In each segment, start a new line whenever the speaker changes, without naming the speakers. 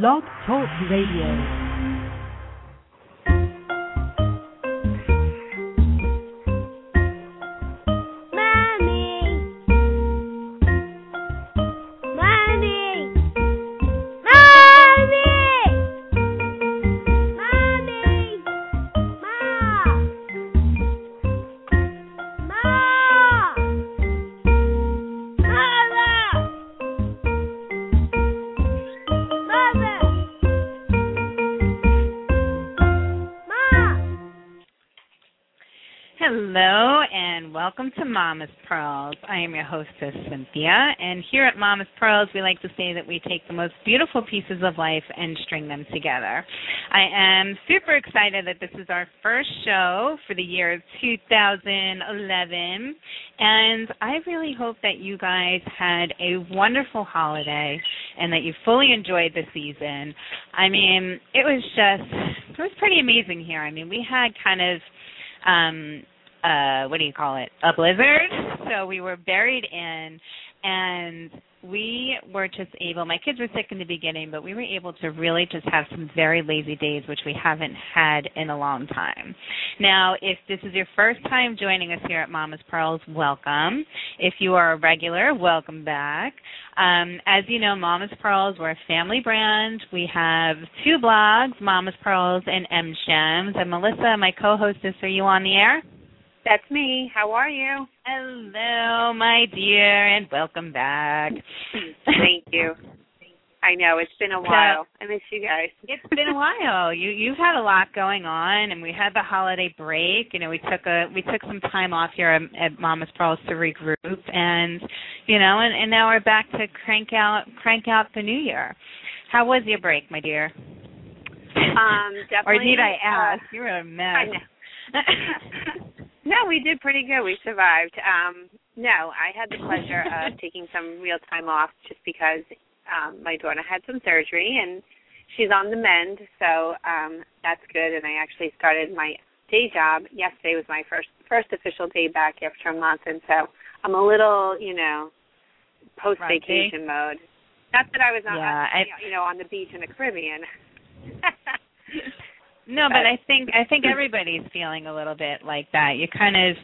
Blog Talk Radio.
Mama's Pearls. I am your hostess, Cynthia, and here at Mama's Pearls, we like to say that we take the most beautiful pieces of life and string them together. I am super excited that this is our first show for the year 2011, and I really hope that you guys had a wonderful holiday and that you fully enjoyed the season. I mean, it was just, it was pretty amazing here. I mean, we had kind of um uh what do you call it? A blizzard. So we were buried in and we were just able my kids were sick in the beginning but we were able to really just have some very lazy days which we haven't had in a long time. Now if this is your first time joining us here at mama's pearls welcome. If you are a regular welcome back. Um, as you know mama's pearls we're a family brand. We have two blogs mama's pearls and M Gems and melissa my co-hostess are you on the air
that's me. How are you?
Hello, my dear, and welcome back.
Thank you. I know it's been a while. I miss you guys.
It's been a while. You you've had a lot going on, and we had the holiday break. You know, we took a we took some time off here at, at Mama's Pearls to regroup, and you know, and, and now we're back to crank out crank out the new year. How was your break, my dear?
Um, definitely.
or need I ask? Uh, You're a mess.
No, we did pretty good. We survived. Um, no, I had the pleasure of taking some real time off just because um, my daughter had some surgery and she's on the mend, so um, that's good. And I actually started my day job. Yesterday was my first first official day back after a month, and so I'm a little, you know, post vacation mode. Not that I was on,
yeah,
I, you know, on the beach in the Caribbean.
No, but I think I think everybody's feeling a little bit like that. You kind of,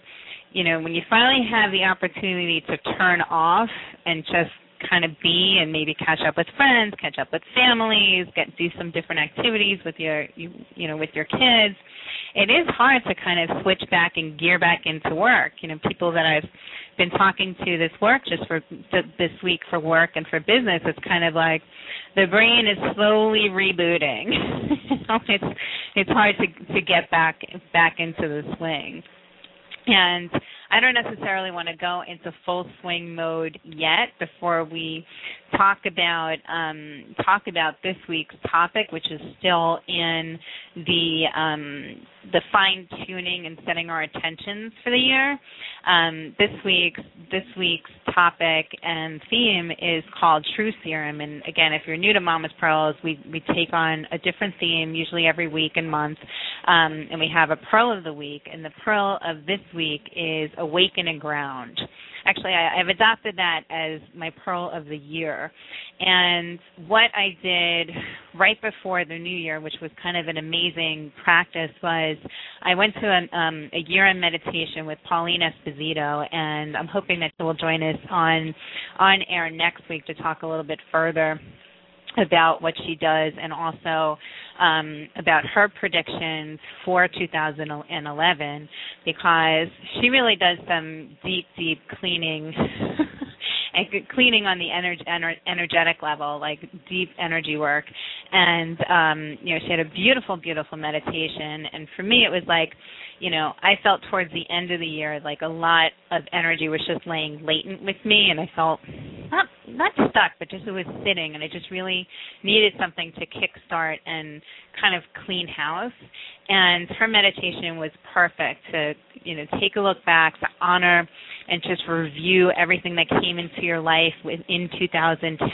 you know, when you finally have the opportunity to turn off and just kind of be and maybe catch up with friends, catch up with families, get do some different activities with your you, you know with your kids. It is hard to kind of switch back and gear back into work. You know, people that I've been talking to this work just for this week for work and for business, it's kind of like the brain is slowly rebooting. it's it's hard to to get back back into the swing. And I don't necessarily want to go into full swing mode yet before we talk about um, talk about this week's topic, which is still in the um, the fine tuning and setting our intentions for the year. Um, this week's this week's topic and theme is called Truth Serum. And again, if you're new to Mama's Pearls, we we take on a different theme usually every week and month, um, and we have a pearl of the week. And the pearl of this week is Awaken and Ground actually I, I've adopted that as my pearl of the year. And what I did right before the new year, which was kind of an amazing practice, was I went to um, a year in meditation with Pauline Esposito, and I'm hoping that she will join us on on air next week to talk a little bit further about what she does and also um, about her predictions for 2011 because she really does some deep, deep cleaning. and cleaning on the ener- energetic level, like deep energy work, and um, you know she had a beautiful, beautiful meditation. And for me, it was like, you know, I felt towards the end of the year like a lot of energy was just laying latent with me, and I felt not not stuck, but just it was sitting, and I just really needed something to kickstart and kind of clean house. And her meditation was perfect to you know take a look back, to honor and just review everything that came into your life in 2010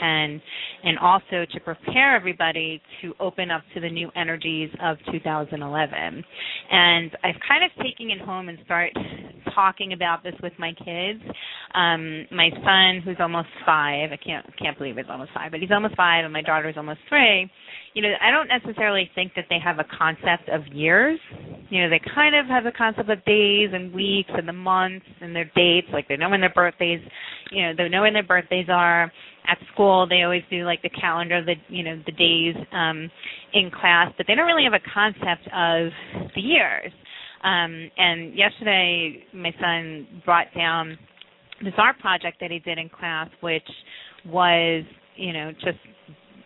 and also to prepare everybody to open up to the new energies of 2011. And I've kind of taken it home and start talking about this with my kids. Um, my son, who's almost five. I can't can't believe it's almost five, but he's almost five, and my daughter's almost three. You know, I don't necessarily think that they have a concept of years. You know, they kind of have a concept of days and weeks and the months and their dates. Like they know when their birthdays. You know, they know when their birthdays are. At school, they always do like the calendar, of the you know the days um, in class, but they don't really have a concept of the years. Um, and yesterday, my son brought down this art project that he did in class, which was, you know, just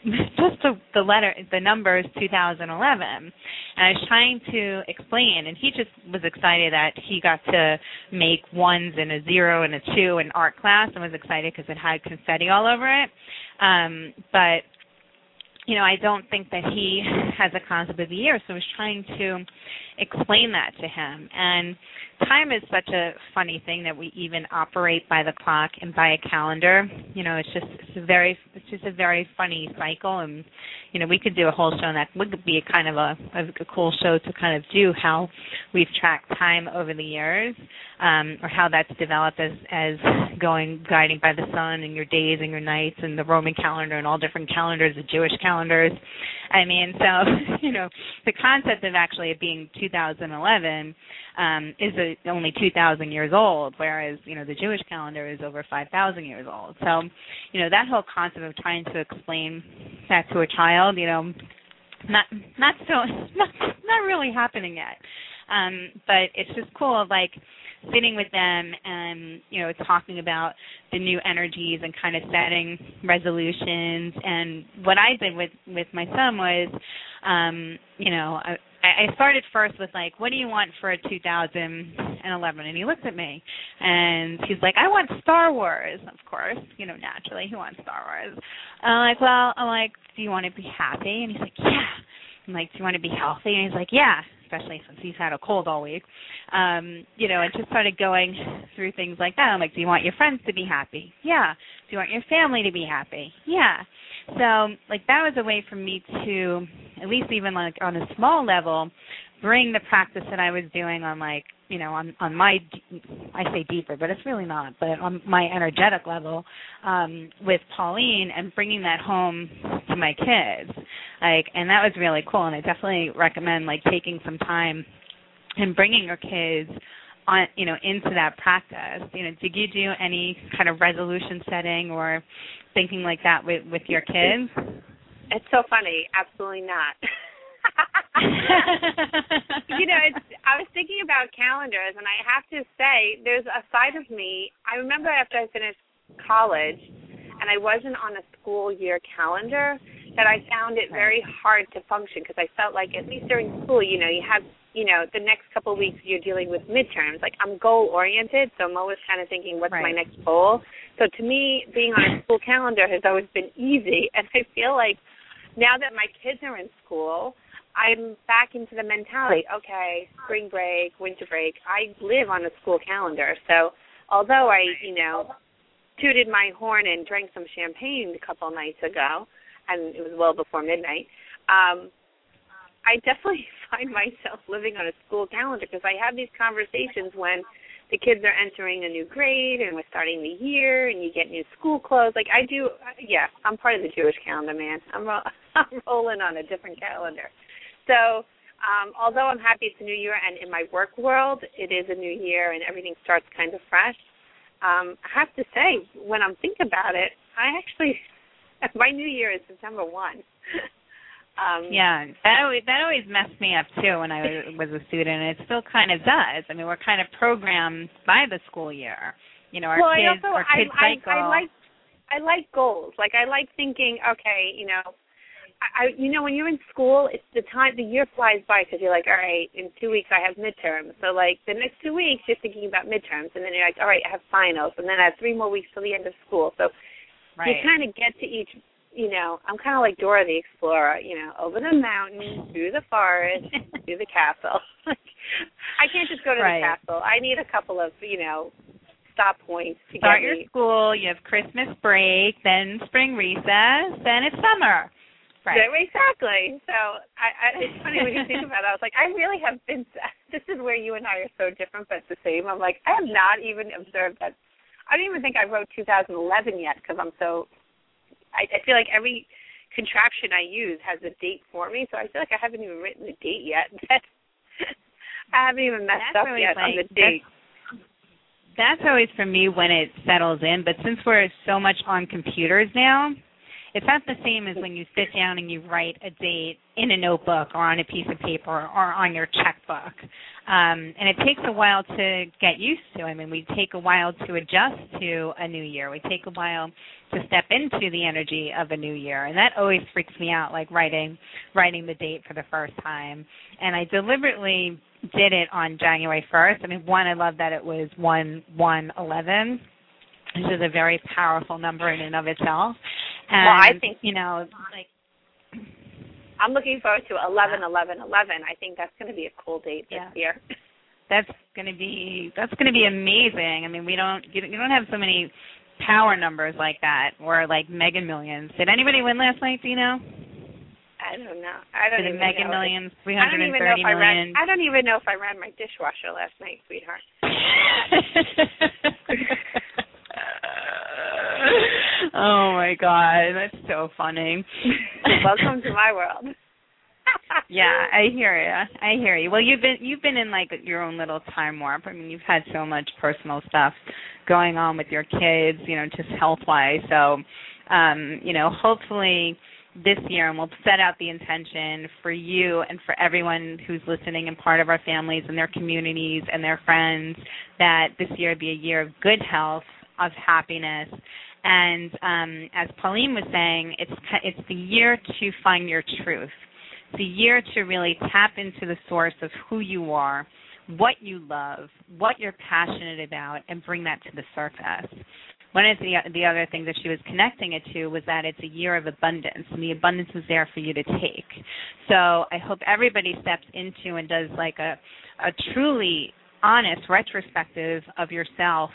just the, the letter, the numbers 2011. And I was trying to explain, and he just was excited that he got to make ones and a zero and a two in art class, and was excited because it had confetti all over it. Um, but you know, I don't think that he has a concept of the year, so I was trying to explain that to him. And time is such a funny thing that we even operate by the clock and by a calendar. You know, it's just it's a very it's just a very funny cycle and you know, we could do a whole show and that would be a kind of a, a cool show to kind of do how we've tracked time over the years, um, or how that's developed as as going guiding by the sun and your days and your nights and the Roman calendar and all different calendars, the Jewish calendars. I mean, so you know, the concept of actually it being 2011 um, is a, only 2,000 years old, whereas you know the Jewish calendar is over 5,000 years old. So, you know, that whole concept of trying to explain that to a child, you know, not not so not not really happening yet. Um, but it's just cool, like sitting with them and you know talking about the new energies and kind of setting resolutions and what i did with with my son was um you know I, I started first with like, what do you want for 2011? And he looks at me and he's like, I want Star Wars. Of course, you know, naturally he wants Star Wars. And I'm like, well, I'm like, do you want to be happy? And he's like, yeah. I'm like, do you want to be healthy? And he's like, yeah especially since he's had a cold all week. Um, you know, and just started going through things like that. I'm like, do you want your friends to be happy? Yeah. Do you want your family to be happy? Yeah. So, like that was a way for me to at least even like on a small level bring the practice that I was doing on like you know on on my I say deeper but it's really not but on my energetic level um with Pauline and bringing that home to my kids like and that was really cool and I definitely recommend like taking some time and bringing your kids on you know into that practice. You know did you do any kind of resolution setting or thinking like that with with your kids
it's so funny absolutely not you know, it's, I was thinking about calendars, and I have to say, there's a side of me. I remember after I finished college, and I wasn't on a school year calendar, that I found it very hard to function because I felt like at least during school, you know, you have, you know, the next couple of weeks you're dealing with midterms. Like I'm goal oriented, so I'm always kind of thinking, what's
right.
my next goal? So to me, being on a school calendar has always been easy, and I feel like now that my kids are in school, I'm back into the mentality. Okay, spring break, winter break. I live on a school calendar, so although I, you know, tooted my horn and drank some champagne a couple nights ago, and it was well before midnight. Um, I definitely find myself living on a school calendar because I have these conversations when the kids are entering a new grade and we're starting the year and you get new school clothes. Like I do, yeah, I'm part of the Jewish calendar, man. I'm ro- I'm rolling on a different calendar. So um, although I'm happy it's a new year and in my work world it is a new year and everything starts kind of fresh, um, I have to say when I'm thinking about it, I actually my new year is September one.
um, yeah, that always that always messed me up too when I was, a student, and it still kind of does. I mean, we're kind of programmed by the school year. You know, our
well,
kids,
also,
our kids
I,
cycle.
I, I like I like goals. Like I like thinking, okay, you know, I, you know, when you're in school, it's the time the year flies by because you're like, all right, in two weeks I have midterms. So like the next two weeks you're thinking about midterms, and then you're like, all right, I have finals, and then I have three more weeks till the end of school. So
right.
you kind of get to each. You know, I'm kind of like Dora the Explorer. You know, over the mountain, through the forest, to the castle. I can't just go to
right.
the castle. I need a couple of, you know, stop points to.
Start your
me.
school. You have Christmas break, then spring recess, then it's summer. Right.
Yeah, exactly. So I, I, it's funny when you think about it. I was like, I really have been. This is where you and I are so different, but the same. I'm like, I have not even observed that. I don't even think I wrote 2011 yet because I'm so. I, I feel like every contraction I use has a date for me, so I feel like I haven't even written the date yet. I haven't even messed
That's
up yet
like,
on the date.
That's always for me when it settles in, but since we're so much on computers now, it's not the same as when you sit down and you write a date in a notebook or on a piece of paper or on your checkbook. Um, and it takes a while to get used to. I mean, we take a while to adjust to a new year. We take a while to step into the energy of a new year, and that always freaks me out. Like writing, writing the date for the first time, and I deliberately did it on January 1st. I mean, one, I love that it was 1 one eleven. This is a very powerful number in and of itself. And,
well, I think
you know, like,
I'm looking forward to 11, 11, 11. I think that's going to be a cool date this
yeah.
year.
That's going to be that's going to be amazing. I mean, we don't you don't have so many power numbers like that or like mega millions. Did anybody win last night? Do you know?
I don't know. I don't even
mega
know.
millions, three hundred and thirty
million. I, I don't even know if I ran my dishwasher last night, sweetheart.
oh my god, that's so funny.
Welcome to my world.
yeah, I hear you. I hear you. Well, you've been you've been in like your own little time warp. I mean, you've had so much personal stuff going on with your kids, you know, just health wise. So, um, you know, hopefully this year, and we'll set out the intention for you and for everyone who's listening and part of our families and their communities and their friends that this year be a year of good health, of happiness, and um, as Pauline was saying, it's it's the year to find your truth. It's a year to really tap into the source of who you are, what you love, what you're passionate about, and bring that to the surface. One of the the other things that she was connecting it to was that it's a year of abundance, and the abundance is there for you to take. So I hope everybody steps into and does like a a truly honest retrospective of yourself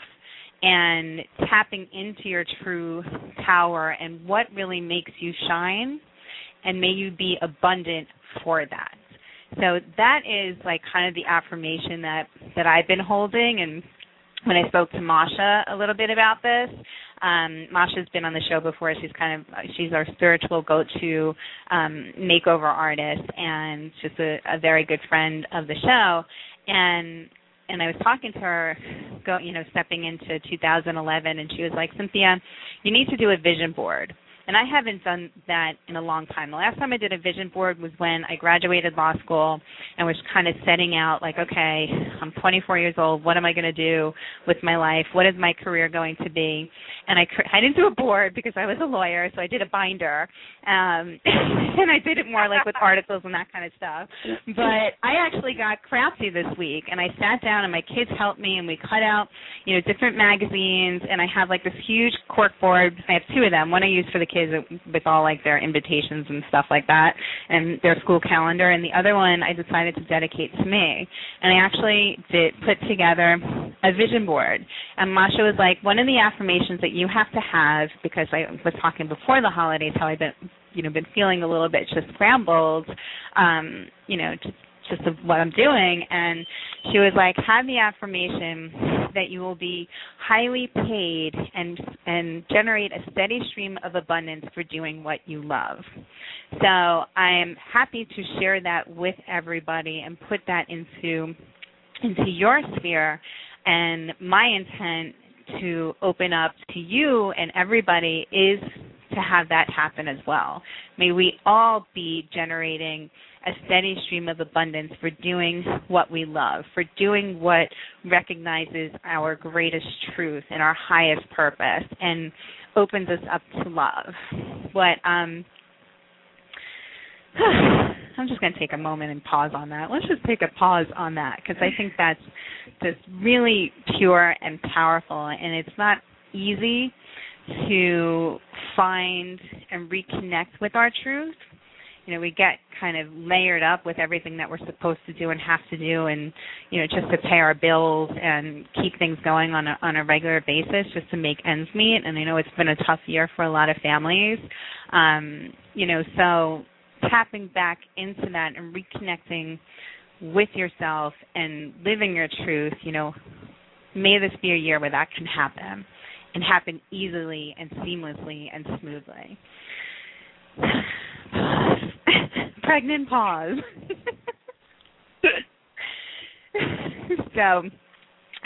and tapping into your true power and what really makes you shine and may you be abundant for that. So that is like kind of the affirmation that that I've been holding and when I spoke to Masha a little bit about this, um, Masha's been on the show before. She's kind of she's our spiritual go-to um, makeover artist, and just a, a very good friend of the show. And and I was talking to her, go you know, stepping into 2011, and she was like, Cynthia, you need to do a vision board. And I haven't done that in a long time. The last time I did a vision board was when I graduated law school and was kind of setting out like, okay, I'm 24 years old. What am I going to do with my life? What is my career going to be? And I I didn't do a board because I was a lawyer, so I did a binder. Um and I did it more like with articles and that kind of stuff. But I actually got crafty this week and I sat down and my kids helped me and we cut out, you know, different magazines and I have like this huge cork board. I have two of them. One I use for the kids with all like their invitations and stuff like that and their school calendar and the other one I decided to dedicate to me. And I actually did put together a vision board. And Masha was like, one of the affirmations that you have to have because I was talking before the holidays how I've been you know been feeling a little bit just scrambled um you know just just of what I'm doing and she was like have the affirmation that you will be highly paid and and generate a steady stream of abundance for doing what you love. So I am happy to share that with everybody and put that into into your sphere and my intent to open up to you and everybody is to have that happen as well. May we all be generating a steady stream of abundance for doing what we love, for doing what recognizes our greatest truth and our highest purpose and opens us up to love. What um I'm just going to take a moment and pause on that. Let's just take a pause on that because I think that's just really pure and powerful, and it's not easy to find and reconnect with our truth. You know, we get kind of layered up with everything that we're supposed to do and have to do, and you know, just to pay our bills and keep things going on a on a regular basis, just to make ends meet. And I know it's been a tough year for a lot of families. Um, you know, so tapping back into that and reconnecting with yourself and living your truth, you know, may this be a year where that can happen. and happen easily and seamlessly and smoothly. Pregnant pause. so,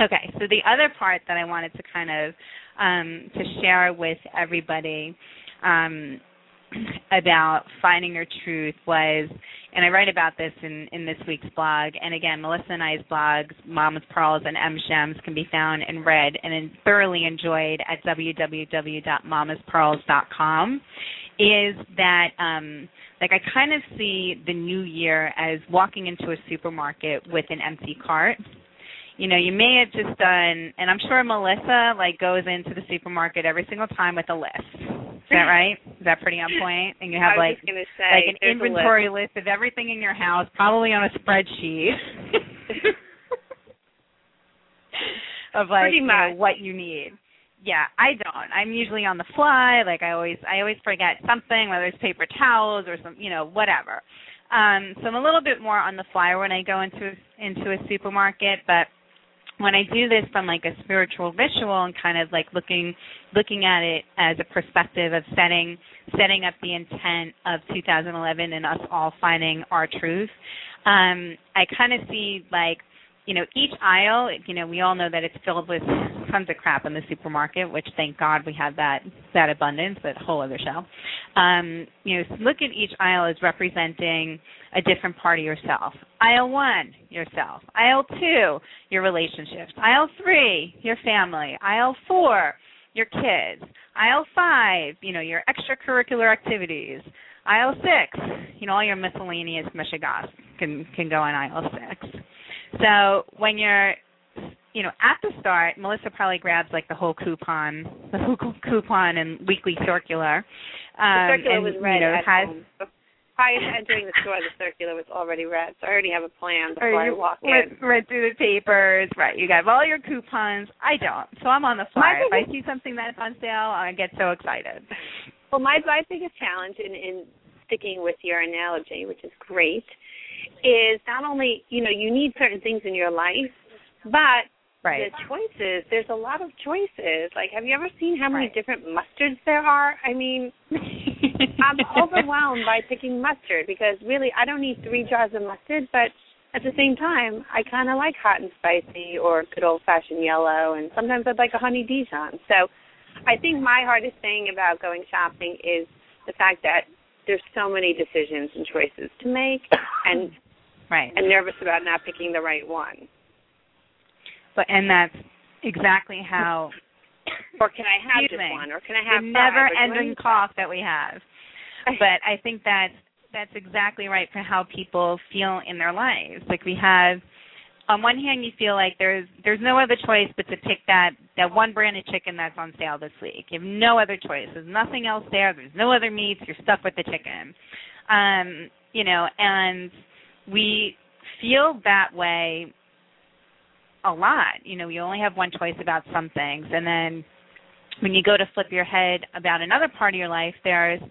okay, so the other part that I wanted to kind of um, to share with everybody um, about finding your truth was, and I write about this in, in this week's blog. And again, Melissa and I's blogs, Mama's Pearls and M Gems, can be found and read and thoroughly enjoyed at www.mamaspearls.com. Is that um, like I kind of see the new year as walking into a supermarket with an empty cart you know, you may have just done, and I'm sure Melissa like goes into the supermarket every single time with a list. Is that right? Is that pretty on point? And you have like
say,
like an inventory list. list of everything in your house, probably on a spreadsheet. of like you know, what you need. Yeah, I don't. I'm usually on the fly. Like I always, I always forget something, whether it's paper towels or some, you know, whatever. Um, so I'm a little bit more on the fly when I go into into a supermarket, but when I do this from like a spiritual visual and kind of like looking looking at it as a perspective of setting setting up the intent of 2011 and us all finding our truth, um, I kind of see like you know each aisle. You know we all know that it's filled with tons of crap in the supermarket, which thank God we have that that abundance. That whole other show. Um, you know, look at each aisle as representing a different part of yourself. Aisle one, yourself. Aisle two, your relationships. Aisle three, your family. Aisle four, your kids. Aisle five, you know, your extracurricular activities. Aisle six, you know, all your miscellaneous mishigas can can go in aisle six. So when you're you know, at the start, Melissa probably grabs like the whole coupon, the whole coupon and weekly circular.
Um, the circular
and,
was read
you know,
at
has,
home. Prior to entering the store, the circular was already read, so I already have a plan before
or
I
you
walk in.
read through the papers, right? You got all your coupons. I don't, so I'm on the fly. If I see something that's on sale, I get so excited.
Well, my my biggest challenge in in sticking with your analogy, which is great, is not only you know you need certain things in your life, but
Right.
the choices. There's a lot of choices. Like, have you ever seen how many
Right.
different mustards there are? I mean, I'm overwhelmed by picking mustard because really, I don't need three jars of mustard, but at the same time, I kind of like hot and spicy or good old fashioned yellow, and sometimes I'd like a honey Dijon. So, I think my hardest thing about going shopping is the fact that there's so many decisions and choices to make, and
right.
and nervous about not picking the right one.
But and that's exactly how
Or can I have just one? Or can I have
the
never-ending
cough that we have. But I think that's that's exactly right for how people feel in their lives. Like we have on one hand you feel like there's there's no other choice but to pick that that one brand of chicken that's on sale this week. You have no other choice. There's nothing else there. There's no other meats. You're stuck with the chicken. Um, you know, and we feel that way a lot. You know, you only have one choice about some things. And then when you go to flip your head about another part of your life, there's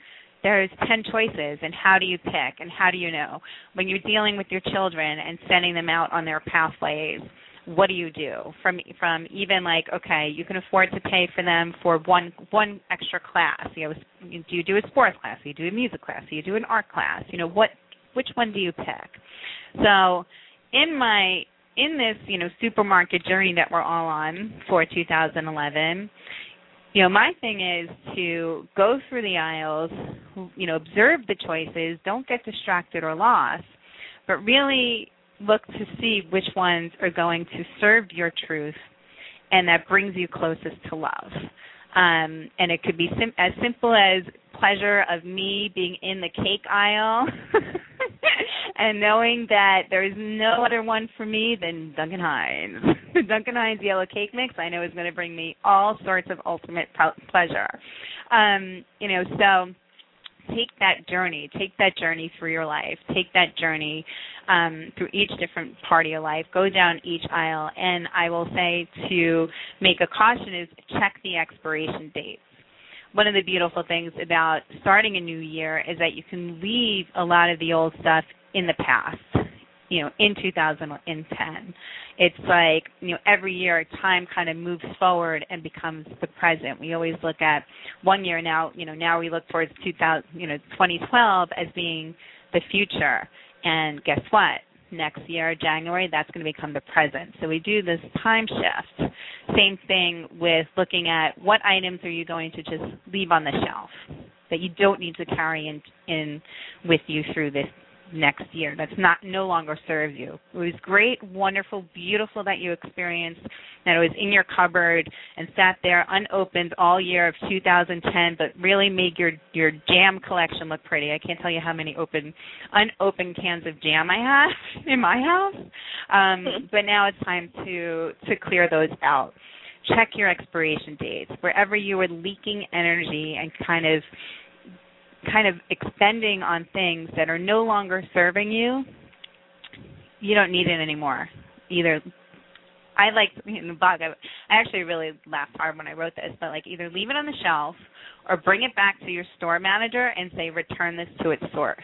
there's 10 choices and how do you pick and how do you know? When you're dealing with your children and sending them out on their pathways what do you do? From from even like okay you can afford to pay for them for one one extra class. You know do you do a sports class? Do you do a music class? Do you do an art class? You know what which one do you pick? So in my in this you know supermarket journey that we're all on for 2011 you know my thing is to go through the aisles you know observe the choices don't get distracted or lost but really look to see which ones are going to serve your truth and that brings you closest to love. Um, and it could be sim- as simple as pleasure of me being in the cake aisle and knowing that there's no other one for me than Duncan Hines. Duncan Hines yellow cake mix I know is going to bring me all sorts of ultimate pleasure. Um, you know, so take that journey, take that journey through your life, take that journey um, through each different part of your life, go down each aisle, and I will say to make a caution is check the expiration dates one of the beautiful things about starting a new year is that you can leave a lot of the old stuff in the past. you know in 2010 it's like you know every year time kind of moves forward and becomes the present. We always look at one year now you know now we look towards 2000 you know 2012 as being the future. And guess what? Next year january that's going to become the present. So we do this time shift. Same thing with looking at what items are you going to just leave on the shelf that you don't need to carry in in with you through this next year. That's not no longer serves you. It was great, wonderful, beautiful that you experienced that it was in your cupboard and sat there unopened all year of 2010, but really made your your jam collection look pretty. I can't tell you how many open unopened cans of jam I have in my house. Um, but now it's time to to clear those out. Check your expiration dates. Wherever you were leaking energy and kind of kind of expending on things that are no longer serving you, you don't need it anymore. Either I like in the blog. I, I actually really laughed hard when I wrote this, but like either leave it on the shelf or bring it back to your store manager and say return this to its source.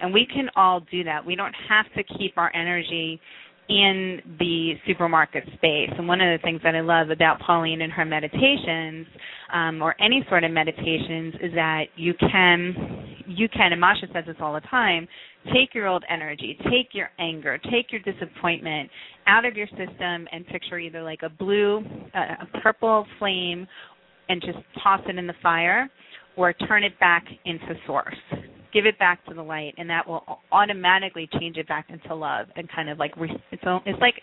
And we can all do that. We don't have to keep our energy in the supermarket space. And one of the things that I love about Pauline and her meditations, um, or any sort of meditations, is that you can, you can, and Masha says this all the time, take your old energy, take your anger, take your disappointment out of your system and picture either like a blue, uh, a purple flame and just toss it in the fire or turn it back into source give it back to the light, and that will automatically change it back into love and kind of like re- it's it's like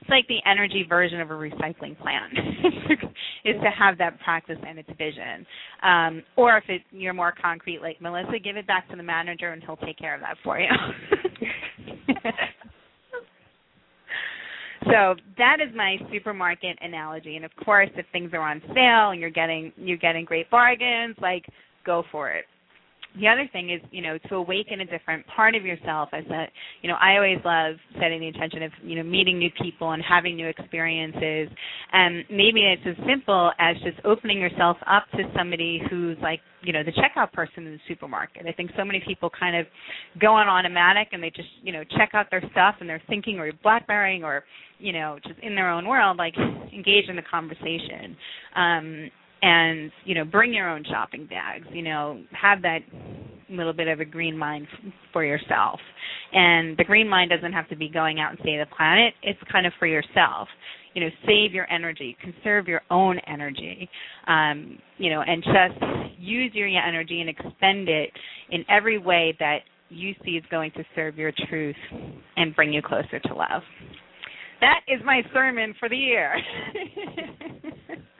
it's like the energy version of a recycling plan is to have that practice and its vision. Um, or if it, you're more concrete like Melissa, give it back to the manager and he'll take care of that for you. so that is my supermarket analogy. And of course, if things are on sale and you're getting you're getting great bargains, like go for it the other thing is you know to awaken a different part of yourself. As that you know i always love setting the intention of you know meeting new people and having new experiences. And maybe it's as simple as just opening yourself up to somebody who's like you know the checkout person in the supermarket. I think so many people kind of go on automatic and they just you know check out their stuff and they're thinking or blackberrying or you know just in their own world like engage in the conversation. Um and you know bring your own shopping bags you know have that little bit of a green mind for yourself. And the green mind doesn't have to be going out and save the planet. It's kind of for yourself. You know save your energy. Conserve your own energy. Um, you know and just use your energy and expend it in every way that you see is going to serve your truth and bring you closer to love. That is my sermon for the year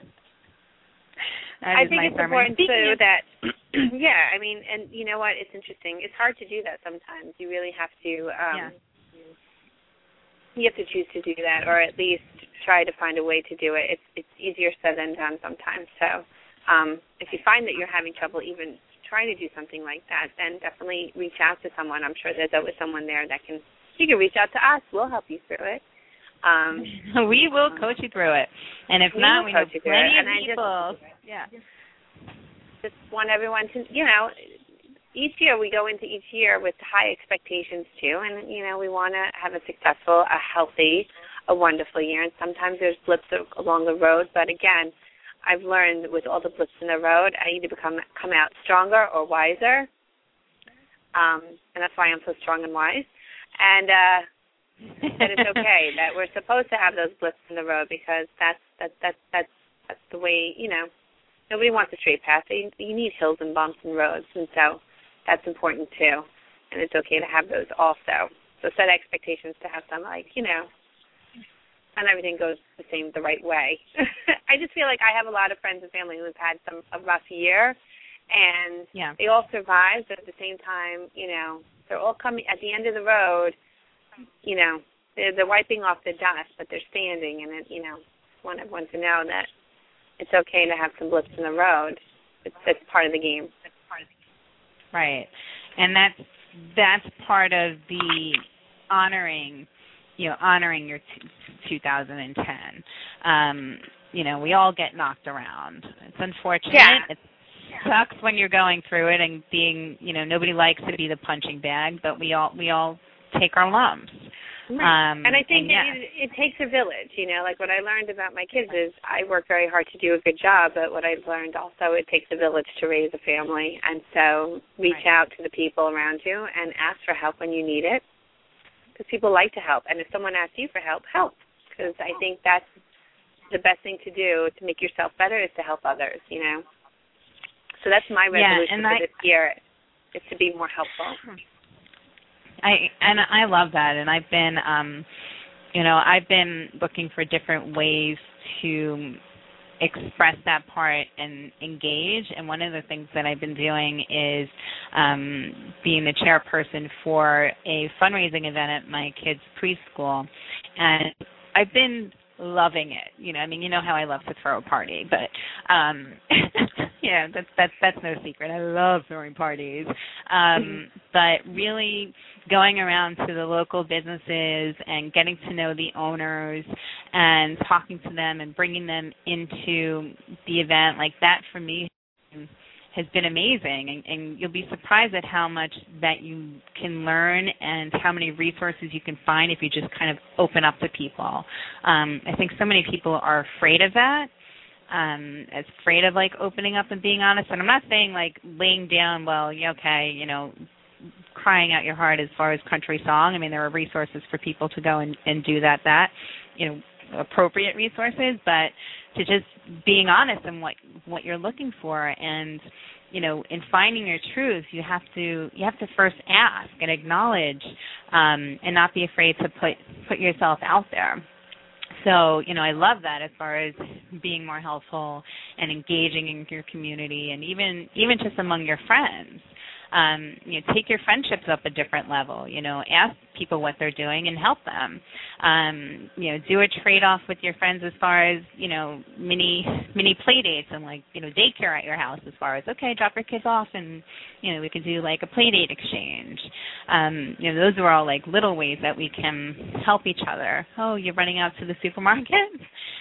I think it's important too that yeah, I mean, and you know what? It's interesting. It's hard to do that sometimes. You really have to um yeah. you have to choose to do that or at least try to find a way to do it. It's it's easier said than done sometimes. So, um if you find that you're having trouble even trying to do something like that, then definitely reach out to someone. I'm sure there's always someone there that can you can reach out to us. We'll help you through it. Um,
we will coach you through it, and if
we
not, we
have
plenty
of
people.
Just, yeah. Just want everyone to, you know, each year we go into each year with high expectations too, and you know we want to have a successful, a healthy, a wonderful year. And sometimes there's blips along the road, but again, I've learned with all the blips in the road, I either become come out stronger or wiser. Um, and that's why I'm so strong and wise. And uh that it's okay that we're supposed to have those blips in the road because that's that's that's that's that's the way you know nobody wants a straight path. You, you need hills and bumps and roads, and so that's important too. And it's okay to have those also. So set expectations to have some like you know, and everything goes the same the right way. I just feel like I have a lot of friends and family who've had some a rough year, and
yeah.
they all survived. But at the same time, you know, they're all coming at the end of the road. You know, they're, they're wiping off the dust, but they're standing, and it, you know, want everyone to know that it's okay to have some blips in the road. It's it's part of the game.
Right, and that's that's part of the honoring, you know, honoring your t- 2010. Um, you know, we all get knocked around. It's unfortunate.
Yeah.
It sucks when you're going through it and being, you know, nobody likes to be the punching bag, but we all we all take our lumps.
Right.
Um,
and I think
and yeah.
it, it takes a village. You know, like what I learned about my kids is I work very hard to do a good job, but what I've learned also it takes a village to raise a family. And so reach
Right.
out to the people around you and ask for help when you need it, because people like to help. And if someone asks you for help, help. Because I think that's the best thing to do to make yourself better is to help others. You know. So that's my
Yeah,
resolution
and
for
I-
this year is to be more helpful.
I and I love that, and I've been, um, you know, I've been looking for different ways to express that part and engage. And one of the things that I've been doing is um, being the chairperson for a fundraising event at my kids' preschool, and I've been loving it. You know, I mean, you know how I love to throw a party, but um yeah, that's that's that's no secret. I love throwing parties. Um but really going around to the local businesses and getting to know the owners and talking to them and bringing them into the event like that for me has been amazing and, and you'll be surprised at how much that you can learn and how many resources you can find if you just kind of open up to people. Um, I think so many people are afraid of that. Um, afraid of like opening up and being honest. And I'm not saying like laying down, well, okay, you know, crying out your heart as far as country song. I mean, there are resources for people to go and, and do that. That you know, appropriate resources, but to just being honest in what what you're looking for. And you know in finding your truth you have to you have to first ask and acknowledge um and not be afraid to put put yourself out there. So you know i love that as far as being more helpful and engaging in your community and even even just among your friends um, you know, take your friendships up a different level. You know, ask people what they're doing and help them. Um, you know, do a trade off with your friends as far as you know mini mini play dates and like you know daycare at your house. As far as okay, drop your kids off and you know we could do like a play date exchange. Um, you know, those are all like little ways that we can help each other. Oh, you're running out to the supermarket.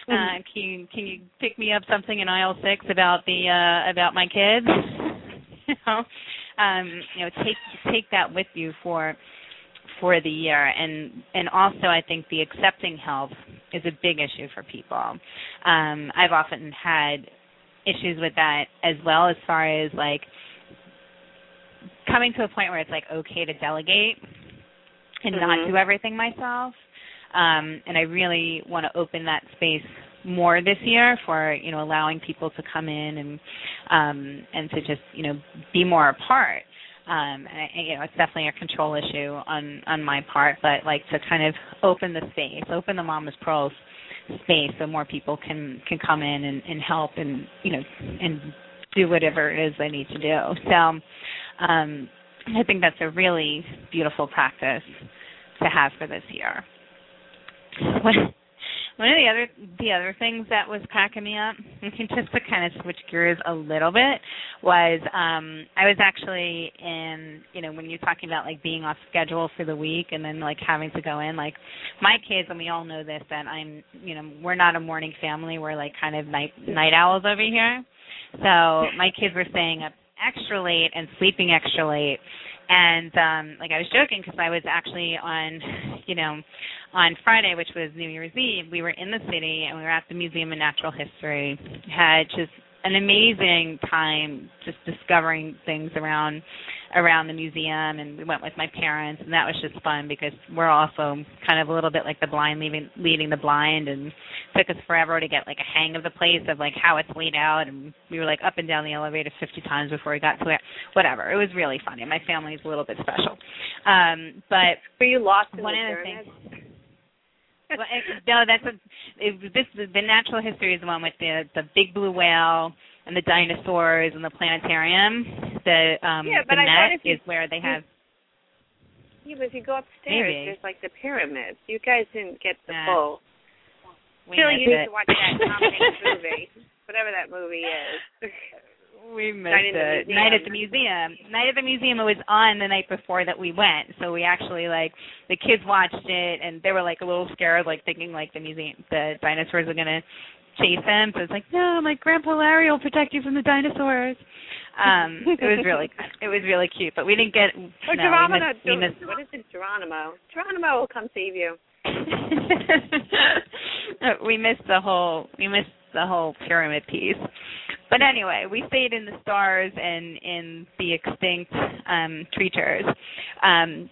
Uh, can you can you pick me up something in aisle six about the uh, about my kids? you know um, you know, take take that with you for for the year, and and also I think the accepting help is a big issue for people. Um, I've often had issues with that as well, as far as like coming to a point where it's like okay to delegate and
Mhm.
not do everything myself. Um, and I really want to open that space more this year for you know allowing people to come in and um and to just you know be more apart. um and, you know it's definitely a control issue on on my part but like to kind of open the space open the mama's pearls space so more people can can come in and, and help and you know and do whatever it is they need to do so um i think that's a really beautiful practice to have for this year one of the other the other things that was cracking me up, just to kind of switch gears a little bit, was um I was actually in you know when you're talking about like being off schedule for the week and then like having to go in like my kids and we all know this that I'm you know we're not a morning family. We're like kind of night night owls over here, so my kids were staying up extra late and sleeping extra late and um like I was joking because I was actually on you know on Friday which was New Year's Eve we were in the city and we were at the Museum of Natural History. Had just an amazing time just discovering things around around the museum and we went with my parents and that was just fun because we're also kind of a little bit like the blind leading leading the blind and took us forever to get like a hang of the place of like how it's laid out and we were like up and down the elevator 50 times before we got to it whatever. It was really funny. My family's a little bit special. Um but
Were you lost in
one
the
of the things well, it, no, that's a it, this. The natural history is the one with the the big blue whale and the dinosaurs and the planetarium. The um
Yeah, but
the
I thought
net
if you-
is where they have.
Yeah, but if you go upstairs,
Maybe.
there's like the pyramids. You guys didn't get the
Nah.
full.
We missed
you need to watch that Tom Hanks movie, whatever that movie is.
We missed
Night
it. Night at the museum. Night at the museum. It was on the night before that we went, so we actually like the kids watched it and they were like a little scared, like thinking like the museum, the dinosaurs are gonna chase them. So it's like, no, my grandpa Larry will protect you from the dinosaurs. Um, it was really it was really cute, but we didn't get.
Or
no,
Geronimo.
we missed, we missed,
what is it, Geronimo? Geronimo will come save you.
we missed the whole we missed the whole pyramid piece. But anyway, we stayed in the stars and in the extinct um creatures. Um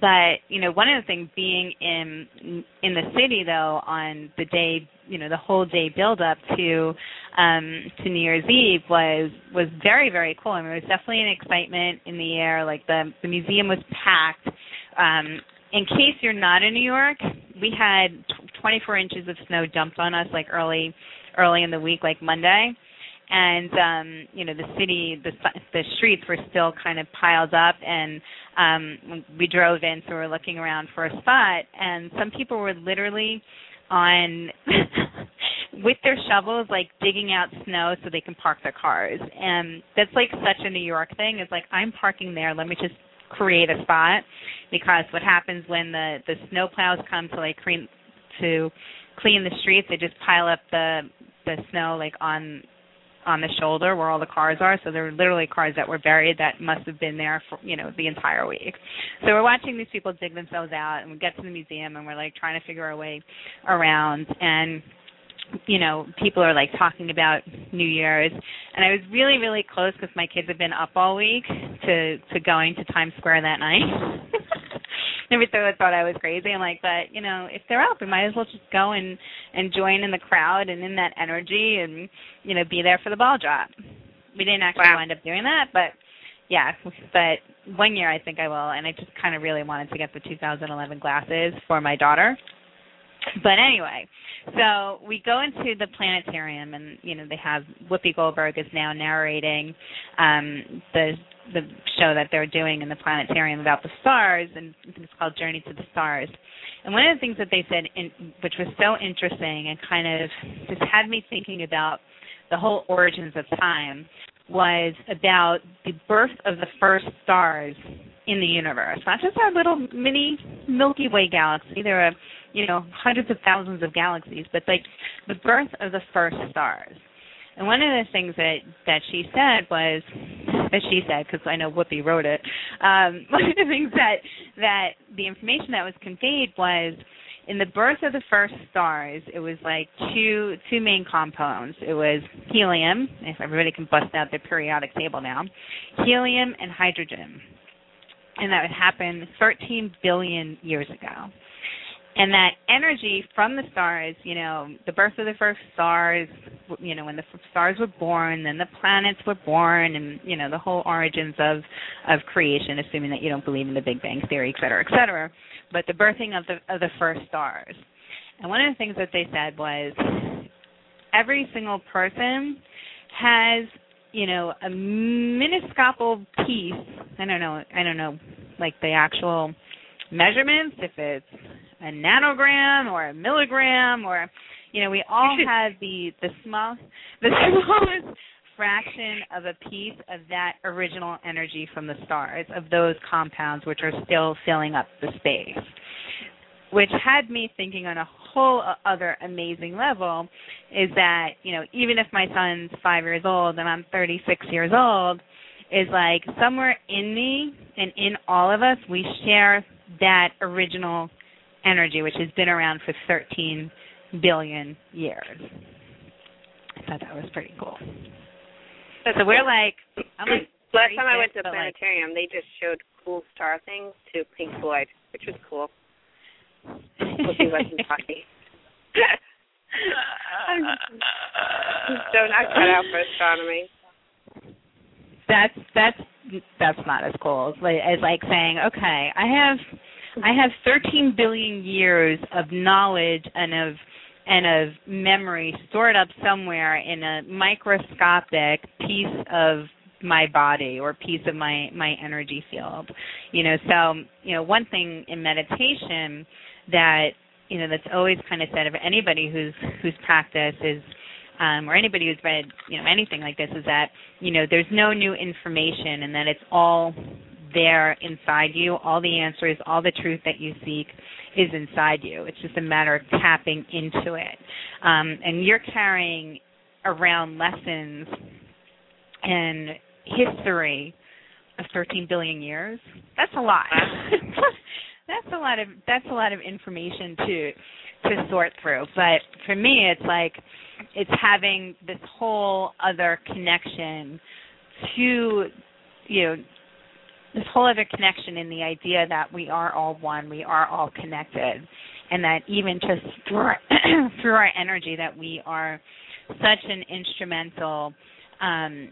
but you know one of the things being in in the city though on the day you know the whole day build up to um to New Year's Eve was was very very cool. I mean, it was definitely an excitement in the air. Like the the museum was packed. Um, in case you're not in New York, we had 24 inches of snow dumped on us like early early in the week, like Monday and um you know the city the the streets were still kind of piled up and um we drove in so we we're looking around for a spot. And some people were literally on with their shovels like digging out snow so they can park their cars. And that's like such a new york thing. It's like i'm parking there. Let me just create a spot. Because what happens when the the snow plows come to like clean to clean the streets they just pile up the the snow like on on the shoulder where all the cars are. So there were literally cars that were buried that must have been there for you know the entire week. So we're watching these people dig themselves out, and we get to the museum, and we're like trying to figure our way around and you know people are like talking about new year's and i was really really close because my kids have been up all week to to going to times square that night everyone thought I was crazy. I'm like, but you know, if they're up, we might as well just go and and join in the crowd and in that energy and you know be there for the ball drop. We didn't actually
wow.
wind up doing that, but yeah, but one year I think I will, and I just kind of really wanted to get the 2011 glasses for my daughter. But anyway, so we go into the planetarium, and you know they have Whoopi Goldberg is now narrating um, the the show that they're doing in the planetarium about the stars, and it's called Journey to the Stars. And one of the things that they said, in, which was so interesting and kind of just had me thinking about the whole origins of time, was about the birth of the first stars in the universe. Not just our little mini Milky Way galaxy. There are, you know, hundreds of thousands of galaxies, but like the birth of the first stars. And one of the things that that she said was that she said because I know Whoopi wrote it. Um, one of the things that that the information that was conveyed was in the birth of the first stars, it was like two two main compounds. It was helium, if everybody can bust out their periodic table now, helium and hydrogen, and that would happen 13 billion years ago and that energy from the stars, you know, the birth of the first stars, you know, when the stars were born, then the planets were born, and you know, the whole origins of of creation, assuming that you don't believe in the Big Bang theory, et cetera, et cetera. But the birthing of the of the first stars, and one of the things that they said was, every single person has, you know, a minuscule piece. I don't know. I don't know, like the actual measurements, if it's a nanogram or a milligram or you know we all have the the small the smallest fraction of a piece of that original energy from the stars of those compounds which are still filling up the space which had me thinking on a whole other amazing level is that you know even if my son's 5 years old and I'm 36 years old is like somewhere in me and in all of us we share that original energy, which has been around for 13 billion years. I thought that was pretty cool. so we're like, I'm like
last time I went to the planetarium, like, they just showed cool star things to Pink Floyd, which was cool. Whoopi wasn't talking. I'm so not cut out for astronomy.
That's that's that's not as cool as like saying, okay, I have I have 13 billion years of knowledge and of and of memory stored up somewhere in a microscopic piece of my body or piece of my my energy field. You know so you know one thing in meditation that you know that's always kind of said of anybody who's who's practiced is um, or anybody who's read you know anything like this is that you know there's no new information and that it's all there inside you. All the answers, all the truth that you seek is inside you. It's just a matter of tapping into it. Um, and you're carrying around lessons and history of 13 billion years. That's a lot. that's a lot of that's a lot of information to to sort through. But for me, it's like it's having this whole other connection to you know this whole other connection in the idea that we are all one, we are all connected, and that even just through our, through our energy that we are such an instrumental um,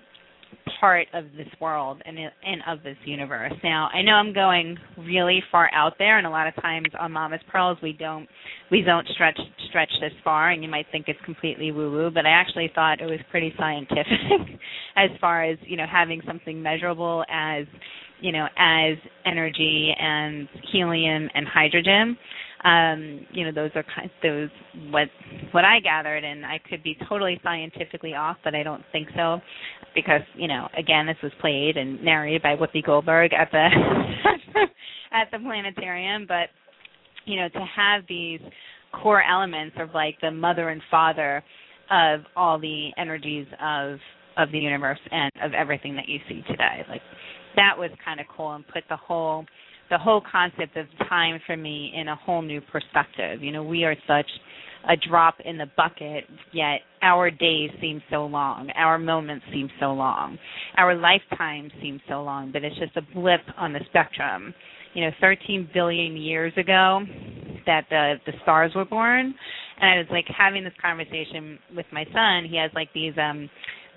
part of this world and and of this universe. Now, I know I'm going really far out there, and a lot of times on Mama's Pearls we don't we don't stretch stretch this far, and you might think it's completely woo woo, but I actually thought it was pretty scientific as far as you know having something measurable as you know as energy and helium and hydrogen um you know those are kind those what what I gathered and I could be totally scientifically off but I don't think so. Because you know again this was played and narrated by Whoopi Goldberg at the at the planetarium but you know to have these core elements of like the mother and father of all the energies of of the universe and of everything that you see today like that was kind of cool and put the whole the whole concept of time for me in a whole new perspective. You know, we are such a drop in the bucket, yet our days seem so long, our moments seem so long, our lifetime seems so long, but it's just a blip on the spectrum. You know, 13 billion years ago that the the stars were born, and I was like having this conversation with my son. He has like these um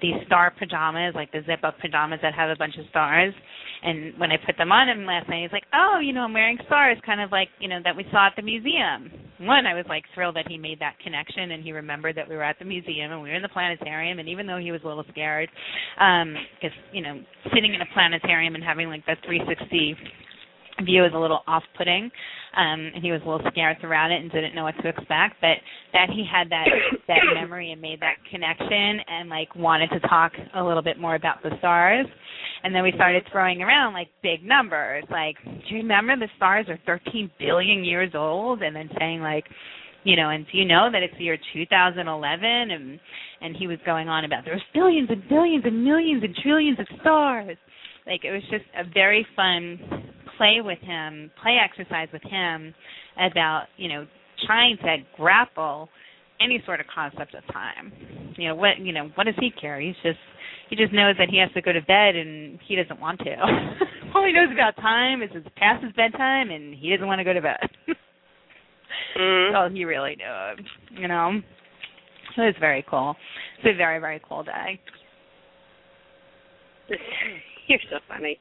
these star pajamas, like the zip up pajamas that have a bunch of stars. And when I put them on him last night, he's like, "Oh, you know, I'm wearing stars, kind of like you know that we saw at the museum." One, I was like thrilled that he made that connection and he remembered that we were at the museum and we were in the planetarium. And even though he was a little scared, because um, you know, sitting in a planetarium and having like the 360 view is a little off-putting, um, and he was a little scared throughout it and didn't know what to expect. But that he had that that memory and made that connection and like wanted to talk a little bit more about the stars. And then we started throwing around like big numbers, like, do you remember the stars are 13 billion years old? And then saying like, you know, and do you know that it's the year 2011? And and he was going on about there's billions and billions and millions and trillions of stars. Like it was just a very fun play with him, play exercise with him about, you know, trying to grapple any sort of concept of time. You know, what you know, what does he care? He's just he just knows that he has to go to bed and he doesn't want to. All he knows about time is it's past his bedtime and he doesn't want to go to bed.
mm-hmm.
That's all he really knows. You know? So it's very cool. It's a very, very cool day.
You're so funny.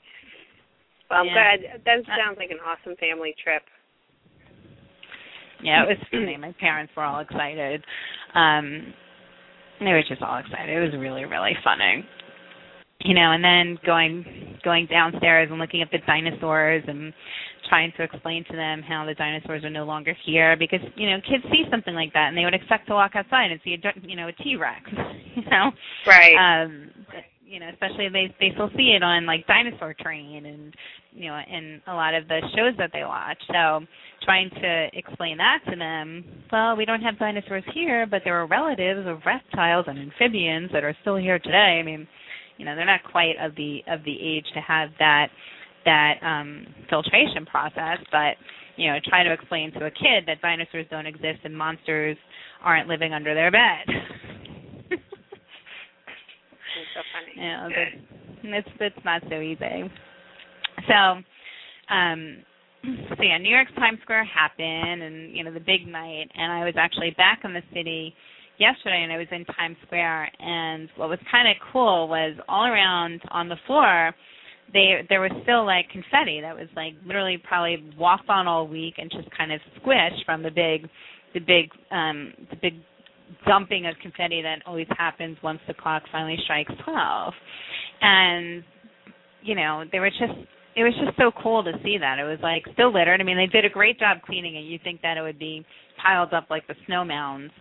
Well, I'm
Yeah.
glad. That sounds like an awesome family trip.
Yeah, it was funny. My parents were all excited. Um they were just all excited. It was really, really funny. You know, and then going going downstairs and looking at the dinosaurs and trying to explain to them how the dinosaurs are no longer here because you know kids see something like that and they would expect to walk outside and see a you know a T-Rex, you know.
Right.
Um, you know, especially they they still see it on like Dinosaur Train and you know, in a lot of the shows that they watch. So trying to explain that to them, well, we don't have dinosaurs here, but there are relatives of reptiles and amphibians that are still here today. I mean, you know, they're not quite of the of the age to have that that um filtration process, but you know, try to explain to a kid that dinosaurs don't exist and monsters aren't living under their bed.
So funny.
know, that's, it's it's not so easy. So, um, so yeah, New York's Times Square happened, and you know the big night, and I was actually back in the city yesterday, and I was in Times Square, and what was kind of cool was all around on the floor. They, there was still like confetti that was like literally probably walked on all week and just kind of squished from the big the big um the big dumping of confetti that always happens once the clock finally strikes 12 and you know they were just it was just so cool to see that. It was like still littered i mean they did a great job cleaning it. You think that it would be piled up like the snow mounds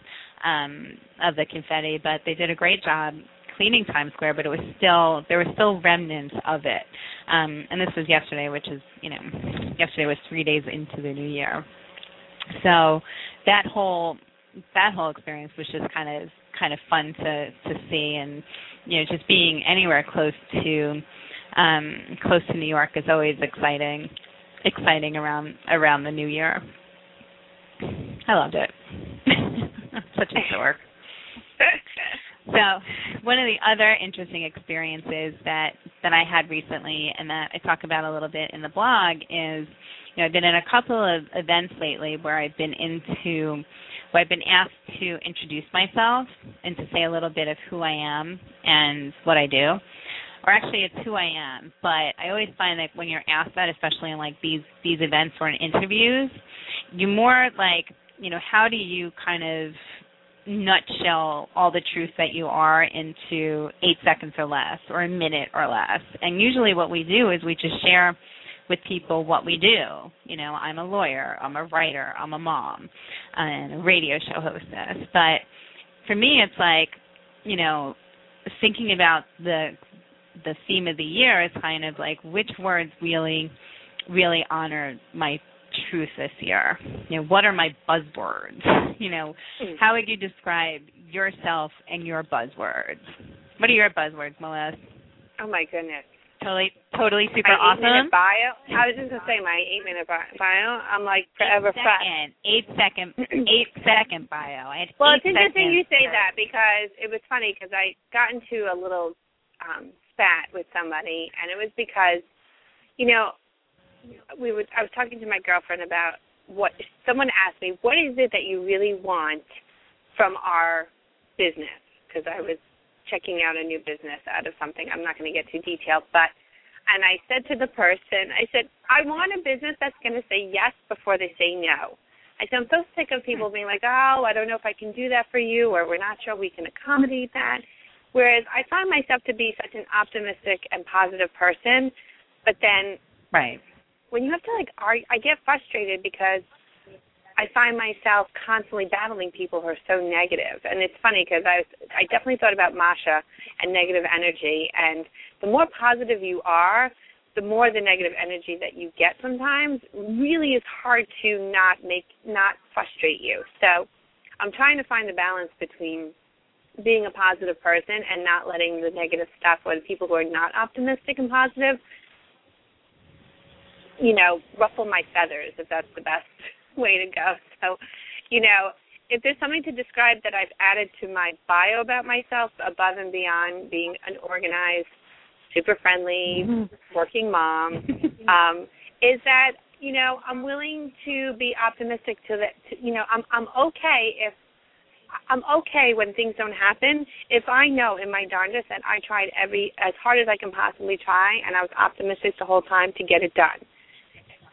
um of the confetti but they did a great job cleaning times square but it was still there were still remnants of it. Um and this was yesterday which is you know yesterday was 3 days into the new year. So that whole that whole experience was just kind of kind of fun to to see and you know, just being anywhere close to um close to New York is always exciting exciting around around the new year. I loved it. Such a dork. So, one of the other interesting experiences that that I had recently, and that I talk about a little bit in the blog, is you know I've been in a couple of events lately where I've been into, where I've been asked to introduce myself and to say a little bit of who I am and what I do, or actually it's who I am. But I always find that when you're asked that, especially in like these these events or in interviews, you more like you know how do you kind of nutshell all the truth that you are into eight seconds or less or a minute or less. And usually what we do is we just share with people what we do. You know, I'm a lawyer, I'm a writer, I'm a mom, and a radio show hostess. But for me it's like, you know, thinking about the the theme of the year is kind of like which words really really honor my truth this year? You know, what are my buzzwords? You know,
Hmm.
how would you describe yourself and your buzzwords? What are your buzzwords, Melissa?
Oh my goodness.
Totally, totally super
my
awesome.
bio. I was just gonna say my eight minute bi- bio. I'm like forever
eight second, eight second, eight second bio. I
Well, it's interesting you say
for-
that because it was funny because I got into a little um spat with somebody, and it was because, you know, we would. I was talking to my girlfriend about what someone asked me, "What is it that you really want from our business?" Because I was checking out a new business out of something. I'm not going to get too detailed, but. And I said to the person, I said, I want a business that's going to say yes before they say no. I said, I'm so sick of people hmm. being like, oh, I don't know if I can do that for you, or we're not sure we can accommodate that. Whereas I find myself to be such an optimistic and positive person, but then
right.
when you have to like argue, I get frustrated because I find myself constantly battling people who are so negative. And it's funny because I was, I definitely thought about Masha and negative energy. And the more positive you are, the more the negative energy that you get sometimes really is hard to not make not frustrate you. So I'm trying to find the balance between being a positive person and not letting the negative stuff or the people who are not optimistic and positive you know, ruffle my feathers if that's the best way to go. So, you know, if there's something to describe that I've added to my bio about myself above and beyond being an organized, super friendly, working mom, um, is that you know I'm willing to be optimistic to that. To, you know, I'm I'm okay if I'm okay when things don't happen if I know in my darndest that I tried every as hard as I can possibly try and I was optimistic the whole time to get it done.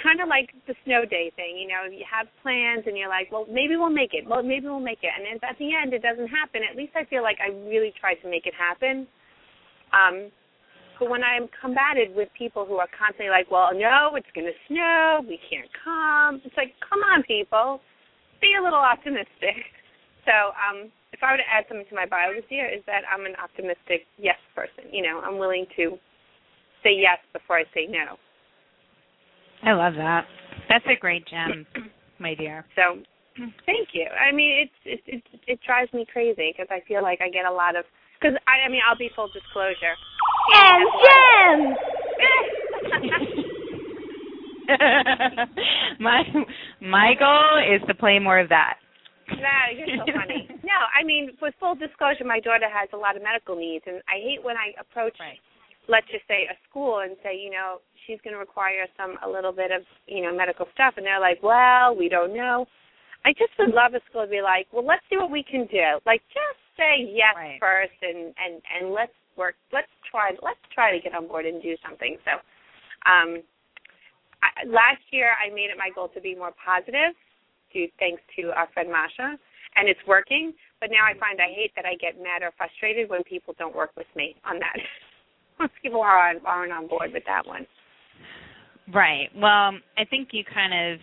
Kind of like the snow day thing, you know, you have plans and you're like, well, maybe we'll make it. Well, maybe we'll make it. And if at the end it doesn't happen, at least I feel like I really tried to make it happen. Um, but when I'm combated with people who are constantly like, well, no, it's going to snow, we can't come, it's like, come on, people, be a little optimistic. So um, if I were to add something to my bio this year, is that I'm an optimistic yes person. You know, I'm willing to say yes before I say no.
I love that. That's a great gem, my dear.
So thank you. I mean, it's it it, it drives me crazy because I feel like I get a lot of because I I mean I'll be full disclosure.
And gems.
my my goal is to play more of that.
No, you're so funny. No, I mean, with full disclosure, my daughter has a lot of medical needs, and I hate when I approach,
Right.
Let's just say, a school and say, you know, she's going to require some a little bit of, you know, medical stuff, and they're like, well, we don't know. I just would love a school to be like, well, let's see what we can do. Like, just say yes
Right.
first, and and and let's work. Let's try. Let's try to get on board and do something. So, um, I, last year I made it my goal to be more positive due thanks to our friend Masha, and it's working. But now I find I hate that I get mad or frustrated when people don't work with me on that. when people are on, aren't on board with that one.
Right. Well, um, I think you kind of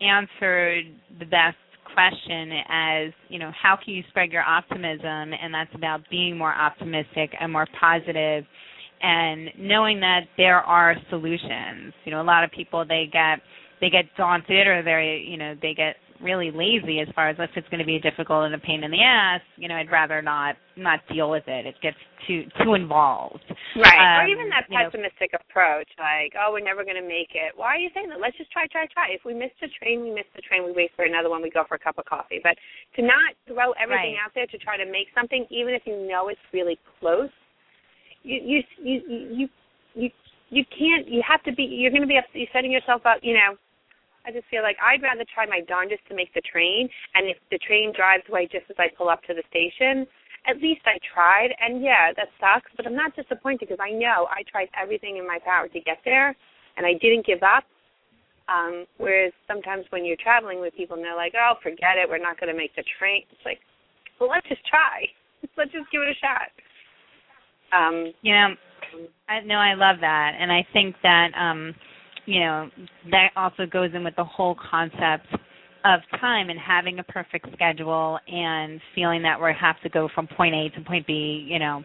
answered the best question as, you know, how can you spread your optimism and that's about being more optimistic and more positive and knowing that there are solutions. You know, a lot of people they get they get daunted or they you know, they get really lazy as far as if it's going to be difficult and a pain in the ass, you know, I'd rather not not deal with it. It gets too too involved.
Right.
Um,
or even that
you know-
pessimistic approach, like, oh, we're never going to make it. Why are you saying that? Let's just try, try, try. If we miss the train, we miss the train. We wait for another one. We go for a cup of coffee. But to not throw everything
Right.
out there to try to make something, even if you know it's really close, you you you you you you can't. You have to be. You're going to be. up You're setting yourself up. You know. I just feel like I'd rather try my darndest to make the train, and if the train drives away just as I pull up to the station, at least I tried. And yeah, that sucks, but I'm not disappointed because I know I tried everything in my power to get there, and I didn't give up. Um, whereas sometimes when you're traveling with people and they're like, "Oh, forget it, we're not going to make the train," it's like, well, let's just try. let's just give it a shot. Um,
You know, I no, I love that, and I think that um, you know that also goes in with the whole concept of time and having a perfect schedule and feeling that we have to go from point A to point B, you know,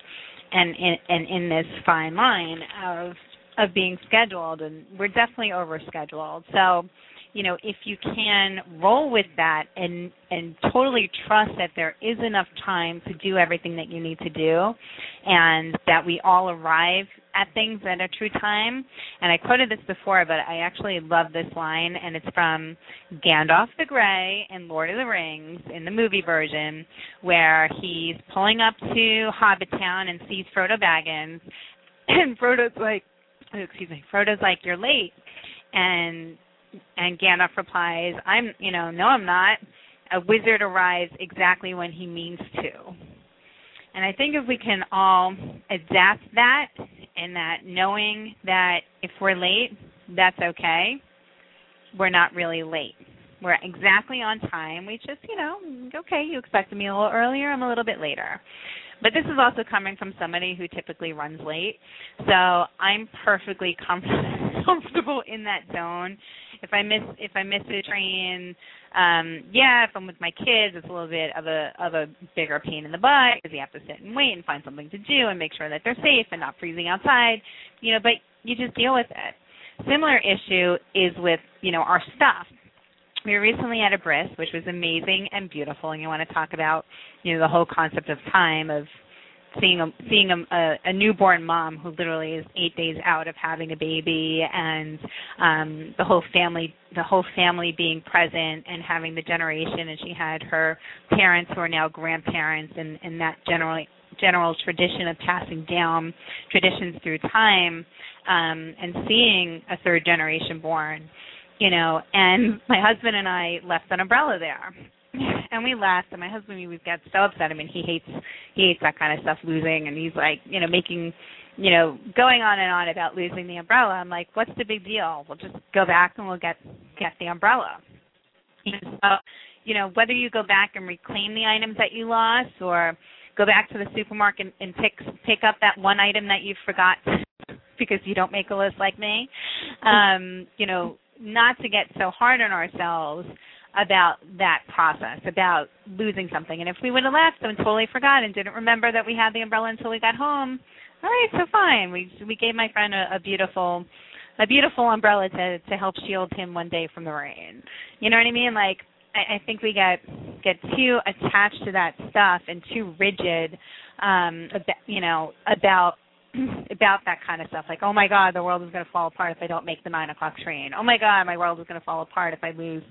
and in and in this fine line of of being scheduled, and we're definitely over scheduled. So, you know, if you can roll with that and and totally trust that there is enough time to do everything that you need to do and that we all arrive at things at a true time. And I quoted this before, but I actually love this line and it's from Gandalf the Grey in Lord of the Rings in the movie version where he's pulling up to Hobbit Town and sees Frodo Baggins and Frodo's like oh, excuse me, Frodo's like, You're late and and Gandalf replies, I'm, you know, no, I'm not. A wizard arrives exactly when he means to. And I think if we can all adapt that and that knowing that if we're late, that's okay. We're not really late. We're exactly on time. We just, you know, okay, you expected me a little earlier, I'm a little bit later. But this is also coming from somebody who typically runs late. So I'm perfectly com- comfortable in that zone. If I miss if I miss a train, um, yeah, if I'm with my kids, it's a little bit of a of a bigger pain in the butt because you have to sit and wait and find something to do and make sure that they're safe and not freezing outside. You know, but you just deal with it. Similar issue is with you know our stuff we were recently at a bris, which was amazing and beautiful. And you want to talk about, you know, the whole concept of time of seeing a seeing a, a, newborn mom who literally is eight days out of having a baby, and um, the whole family the whole family being present and having the generation. And she had her parents who are now grandparents, and and that generally general tradition of passing down traditions through time um, and seeing a third generation born you know, and my husband and I left an umbrella there. And we laughed and my husband we got so upset. I mean he hates he hates that kind of stuff losing and he's like, you know, making you know, going on and on about losing the umbrella. I'm like, What's the big deal? We'll just go back and we'll get get the umbrella. And so, you know, whether you go back and reclaim the items that you lost or go back to the supermarket and, and pick pick up that one item that you forgot because you don't make a list like me. Um, you know, not to get so hard on ourselves about that process, about losing something. And if we would have left and totally forgot and didn't remember that we had the umbrella until we got home, all right, so fine. We we gave my friend a, a beautiful a beautiful umbrella to to help shield him one day from the rain. You know what I mean? Like I, I think we get get too attached to that stuff and too rigid um about, you know about about that kind of stuff. Like, oh my God, the world is going to fall apart if I don't make the nine o'clock train. Oh my God, my world is going to fall apart if I lose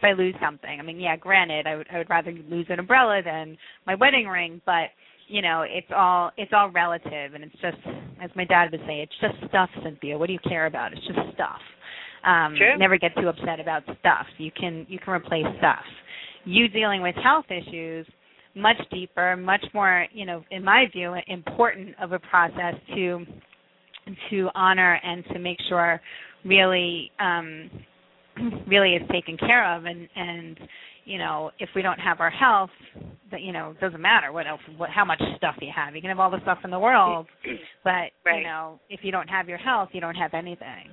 if I lose something. I mean, yeah, granted, I would I would rather lose an umbrella than my wedding ring, but you know, it's all it's all relative, and it's just as my dad would say, it's just stuff, Cynthia. What do you care about? It's just stuff. Um,
True.
Never get too upset about stuff. You can you can replace stuff. You dealing with health issues much deeper, much more, you know, in my view, important of a process to to honor and to make sure really um really is taken care of and and you know if we don't have our health that you know it doesn't matter what else what how much stuff you have you can have all the stuff in the world but
Right.
you know if you don't have your health you don't have anything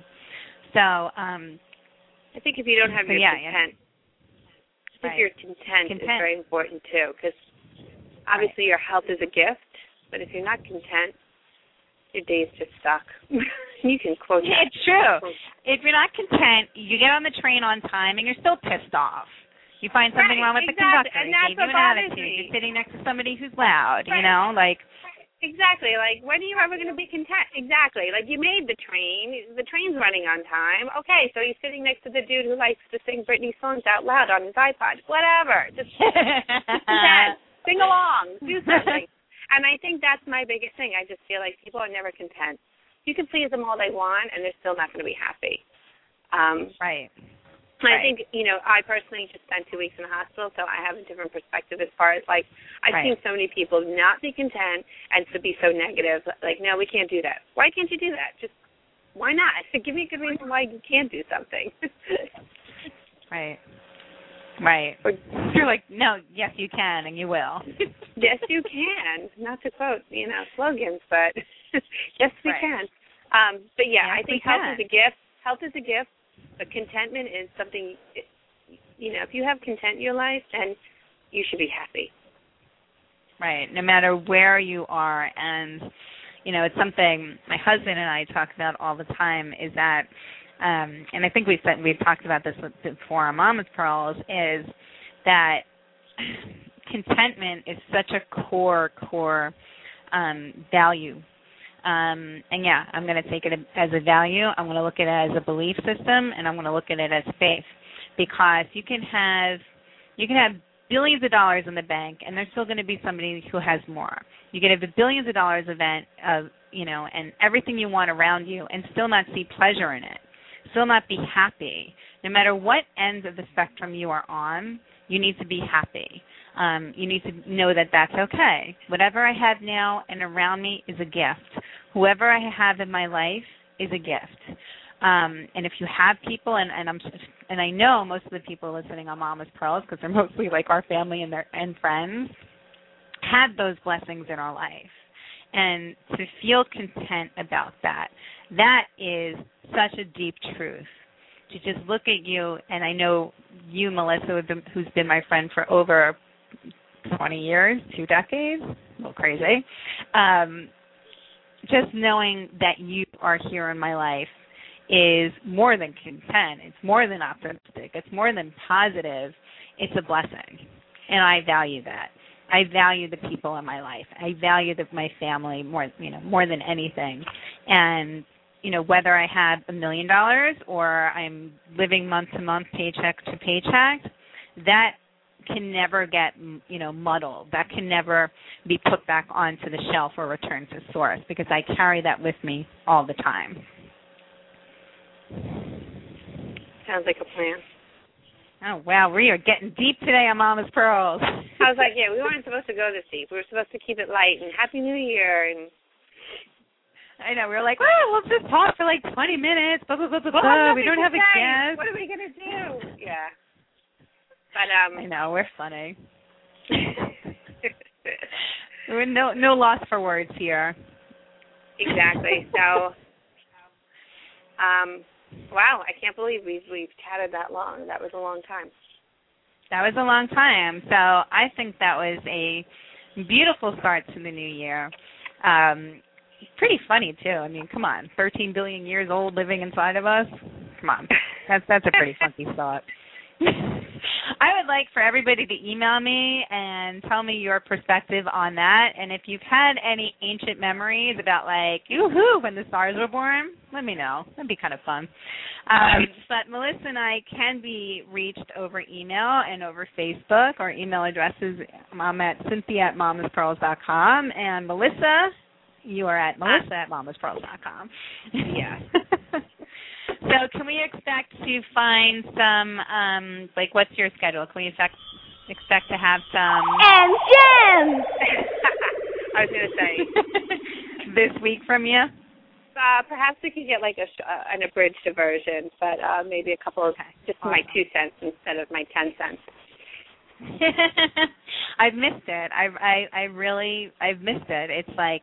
so um
I think if you don't have
So,
your
yeah, yeah.
content, I think
Right.
your content, is very important too, because obviously your health is a gift, but if you're not content, your days just suck. you can quote that.
It's true. If you're not content, you get on the train on time and you're still pissed off. You find something
Right,
wrong with the
exactly,
conductor.
and that's what
an attitude.
me.
You're sitting next to somebody who's loud. You know, like
Exactly. Like, when are you ever going to be content? Exactly. Like, you made the train. The train's running on time. Okay, so you're sitting next to the dude who likes to sing Britney songs out loud on his iPod. Whatever. Just content. Sing along. Do something. and I think that's my biggest thing. I just feel like people are never content. You can please them all they want, and they're still not going to be happy. Um,
right.
and I think, you know, I personally just spent two weeks in the hospital, so I have a different perspective as far as like I've
Right.
seen so many people not be content and to be so negative. Like, no, we can't do that. Why can't you do that? Just why not? Give me a good reason why you can't do something.
Right. Right.
Or-
You're like, no, yes, you can, and you will.
yes, you can. Not to quote, you know, slogans, but yes, we
Right.
can. Um, but yeah,
Yes,
I think health is a gift. Health is a gift, but contentment is something. You know, if you have content in your life, then you should be happy.
Right. No matter where you are, and you know, it's something my husband and I talk about all the time. Is that, um, and I think we've said we've talked about this before on Mama's Pearls. Is that contentment is such a core core um, value. Um, and yeah, I'm going to take it as a value. I'm going to look at it as a belief system, and I'm going to look at it as faith, because you can have you can have billions of dollars in the bank, and there's still going to be somebody who has more. You can have the billions of dollars event of you know, and everything you want around you, and still not see pleasure in it, still not be happy. No matter what ends of the spectrum you are on, you need to be happy. Um, you need to know that that's okay. Whatever I have now and around me is a gift. Whoever I have in my life is a gift. Um, and if you have people, and, and I'm and I know most of the people listening on Mama's Pearls because they're mostly like our family and their and friends, had those blessings in our life, and to feel content about that, that is such a deep truth. To just look at you, and I know you, Melissa, who's been my friend for over 20 years, two decades, a little crazy. Um, just knowing that you are here in my life is more than content. It's more than optimistic. It's more than positive. It's a blessing, and I value that. I value the people in my life. I value the, my family more, you know, more than anything. And you know, whether I have a million dollars or I'm living month to month, paycheck to paycheck, that can never get you know muddled. That can never be put back onto the shelf or returned to source because I carry that with me all the time.
Sounds like a plan.
Oh wow, we are getting deep today on Mama's Pearls.
I was like, yeah, we weren't supposed to go this deep. We were supposed to keep it light and Happy New Year and
I know we were like, well, let's just talk for like 20 minutes. Blah blah blah blah. Blah. We don't have a guest.
What are we gonna do? Yeah. But um
I know we're funny. We're no no loss for words here.
exactly. So um wow, I can't believe we've we've chatted that long. That was a long time.
That was a long time. So I think that was a beautiful start to the new year. Um, pretty funny too. I mean, come on, 13 billion years old living inside of us. Come on, that's that's a pretty funky thought. I would like for everybody to email me and tell me your perspective on that. And if you've had any ancient memories about like, yoo-hoo, when the stars were born, let me know. That'd be kind of fun. Um, but Melissa and I can be reached over email and over Facebook. Our email address is I'm at Cynthia at mamaspearls.com. And Melissa, you are at Melissa at mamaspearls.com.
Yeah.
so can we expect to find some, um, like what's your schedule? Can we expect, expect to have some
And gems.
I was gonna say
this week from you?
uh, perhaps we could get like a sh- uh, an abridged version, but uh, maybe a couple of
Okay.
just my two cents instead of my ten cents.
I've missed it. I've I I really I've missed it. It's like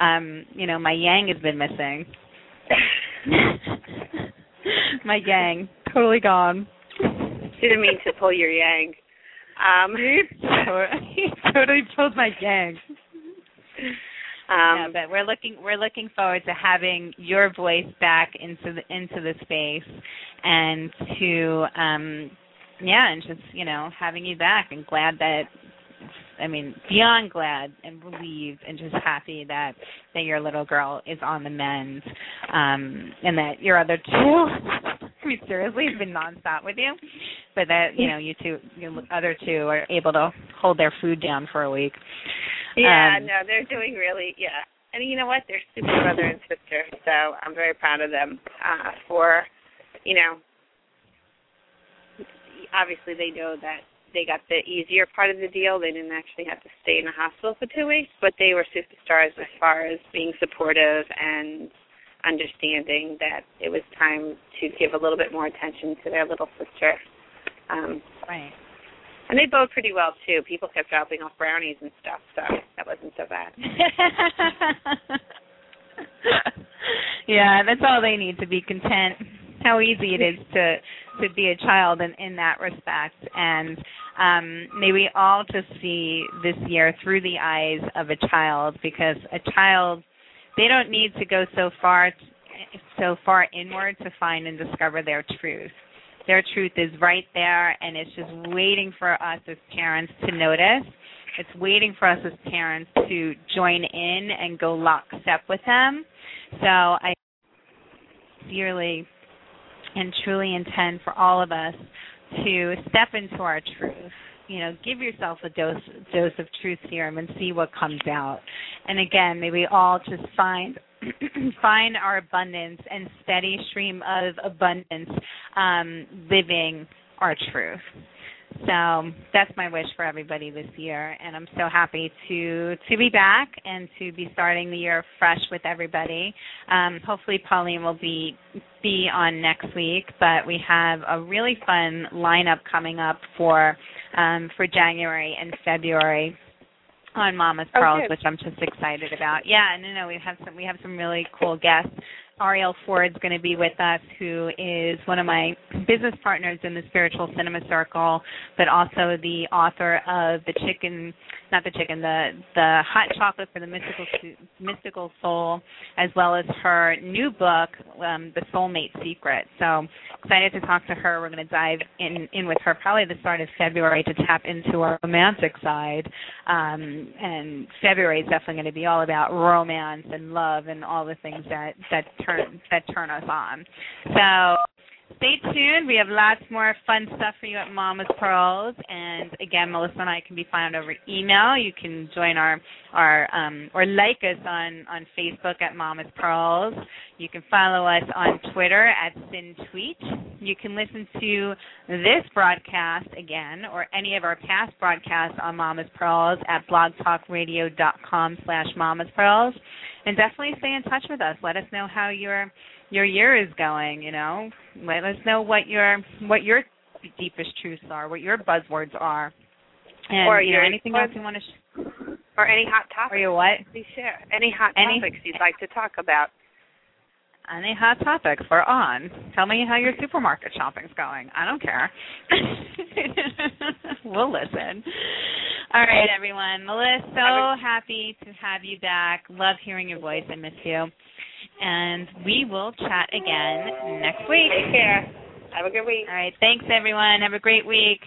um, you know, my yang has been missing. my yang totally gone.
Didn't mean to pull your yang. Um,
he totally pulled my yang. yeah,
um,
but we're looking we're looking forward to having your voice back into the into the space and to um yeah, and just you know having you back, and glad that I mean, beyond glad and relieved and just happy that that your little girl is on the mend, um, and that your other two, I mean, seriously, have been nonstop with you, but that you know you two, your other two, are able to hold their food down for a week.
Yeah,
Um,
no, they're doing really yeah. And you know what? They're super brother and sister, so I'm very proud of them uh for you know obviously they know that they got the easier part of the deal. They didn't actually have to stay in the hospital for two weeks, but they were superstars as far as being supportive and understanding that it was time to give a little bit more attention to their little sister. Um
Right.
and they bode pretty well too. People kept dropping off brownies and stuff, so that wasn't so bad.
yeah, that's all they need to be content. How easy it is to to be a child in in that respect, and um, may we all just see this year through the eyes of a child, because a child they don't need to go so far so far inward to find and discover their truth. Their truth is right there, and it's just waiting for us as parents to notice. It's waiting for us as parents to join in and go lockstep with them. So I sincerely and truly intend for all of us to step into our truth. You know, give yourself a dose dose of truth serum and see what comes out. And again, may we all just find find our abundance and steady stream of abundance, um, living our truth. So that's my wish for everybody this year, and I'm so happy to to be back and to be starting the year fresh with everybody. Um, hopefully, Pauline will be be on next week, but we have a really fun lineup coming up for um, for January and February on Mama's
Oh,
Pearls,
good.
which I'm just excited about. Yeah, no, no, we have some we have some really cool guests. Arielle Ford's going to be with us, who is one of my business partners in the Spiritual Cinema Circle, but also the author of the Chicken, not the Chicken, the the Hot Chocolate for the Mystical Mystical Soul, as well as her new book, um, The Soulmate Secret. So excited to talk to her. We're going to dive in in with her probably the start of February to tap into our romantic side. Um, and February is definitely going to be all about romance and love and all the things that that turn that turn us on. So stay tuned. We have lots more fun stuff for you at Mama's Pearls. And again, Melissa and I can be found over email. You can join our our um, or like us on on Facebook at Mama's Pearls. You can follow us on Twitter at SinTweet. You can listen to this broadcast again or any of our past broadcasts on Mama's Pearls at blogtalkradio.com slash Mama's Pearls. And definitely stay in touch with us. Let us know how your your year is going, you know. Let us know what your what your deepest truths are, what your buzzwords are. And
Or
you know, anything
or-
else you want to sh-
Or any hot
or
topics.
your what?
Please share. Any hot
Any-
topics you'd like to talk about.
Any hot topics we're on. Tell me how your supermarket shopping's going. I don't care. we'll listen. All right, everyone. Melissa, so happy to have you back. Love hearing your voice. I miss you. And we will chat again next week.
Take care. Have a good week.
All right. Thanks, everyone. Have a great week.